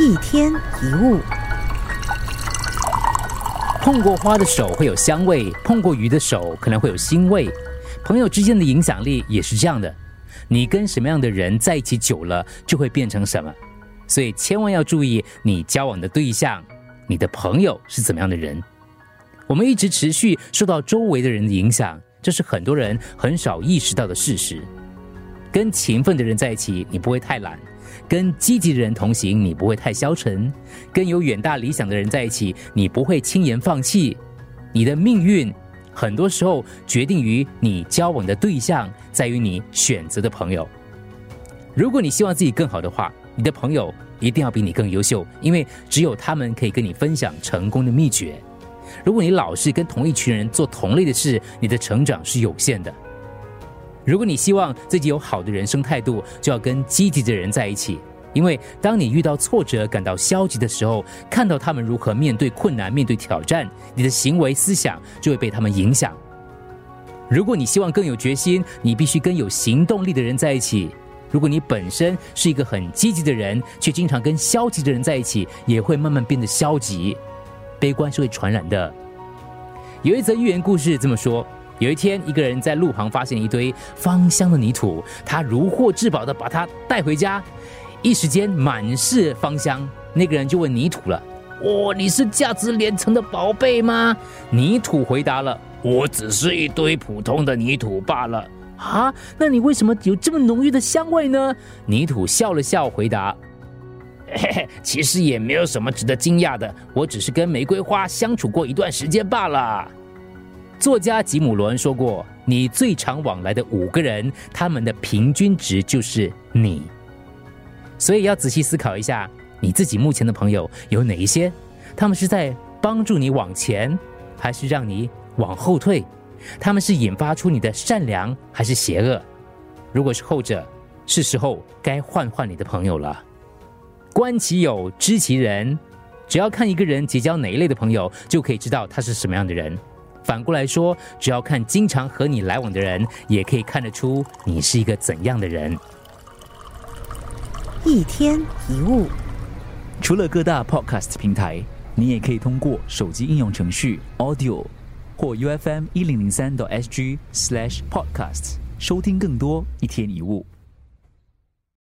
一天一物，碰过花的手会有香味，碰过鱼的手可能会有腥味。朋友之间的影响力也是这样的，你跟什么样的人在一起久了，就会变成什么。所以千万要注意你交往的对象，你的朋友是怎么样的人。我们一直持续受到周围的人的影响，这是很多人很少意识到的事实。跟勤奋的人在一起，你不会太懒；跟积极的人同行，你不会太消沉；跟有远大理想的人在一起，你不会轻言放弃。你的命运很多时候决定于你交往的对象，在于你选择的朋友。如果你希望自己更好的话，你的朋友一定要比你更优秀，因为只有他们可以跟你分享成功的秘诀。如果你老是跟同一群人做同类的事，你的成长是有限的。如果你希望自己有好的人生态度，就要跟积极的人在一起。因为当你遇到挫折、感到消极的时候，看到他们如何面对困难、面对挑战，你的行为思想就会被他们影响。如果你希望更有决心，你必须跟有行动力的人在一起。如果你本身是一个很积极的人，却经常跟消极的人在一起，也会慢慢变得消极。悲观是会传染的。有一则寓言故事这么说。有一天，一个人在路旁发现一堆芳香的泥土，他如获至宝的把它带回家，一时间满是芳香。那个人就问泥土了：“哦，你是价值连城的宝贝吗？”泥土回答了：“我只是一堆普通的泥土罢了。”啊，那你为什么有这么浓郁的香味呢？泥土笑了笑回答：“嘿嘿，其实也没有什么值得惊讶的，我只是跟玫瑰花相处过一段时间罢了。”作家吉姆·罗恩说过：“你最常往来的五个人，他们的平均值就是你。”所以要仔细思考一下，你自己目前的朋友有哪一些？他们是在帮助你往前，还是让你往后退？他们是引发出你的善良，还是邪恶？如果是后者，是时候该换换你的朋友了。观其友，知其人。只要看一个人结交哪一类的朋友，就可以知道他是什么样的人。反过来说，只要看经常和你来往的人，也可以看得出你是一个怎样的人。一天一物，除了各大 podcast 平台，你也可以通过手机应用程序 Audio 或 U F M 一零零三 SG slash podcasts 收听更多一天一物。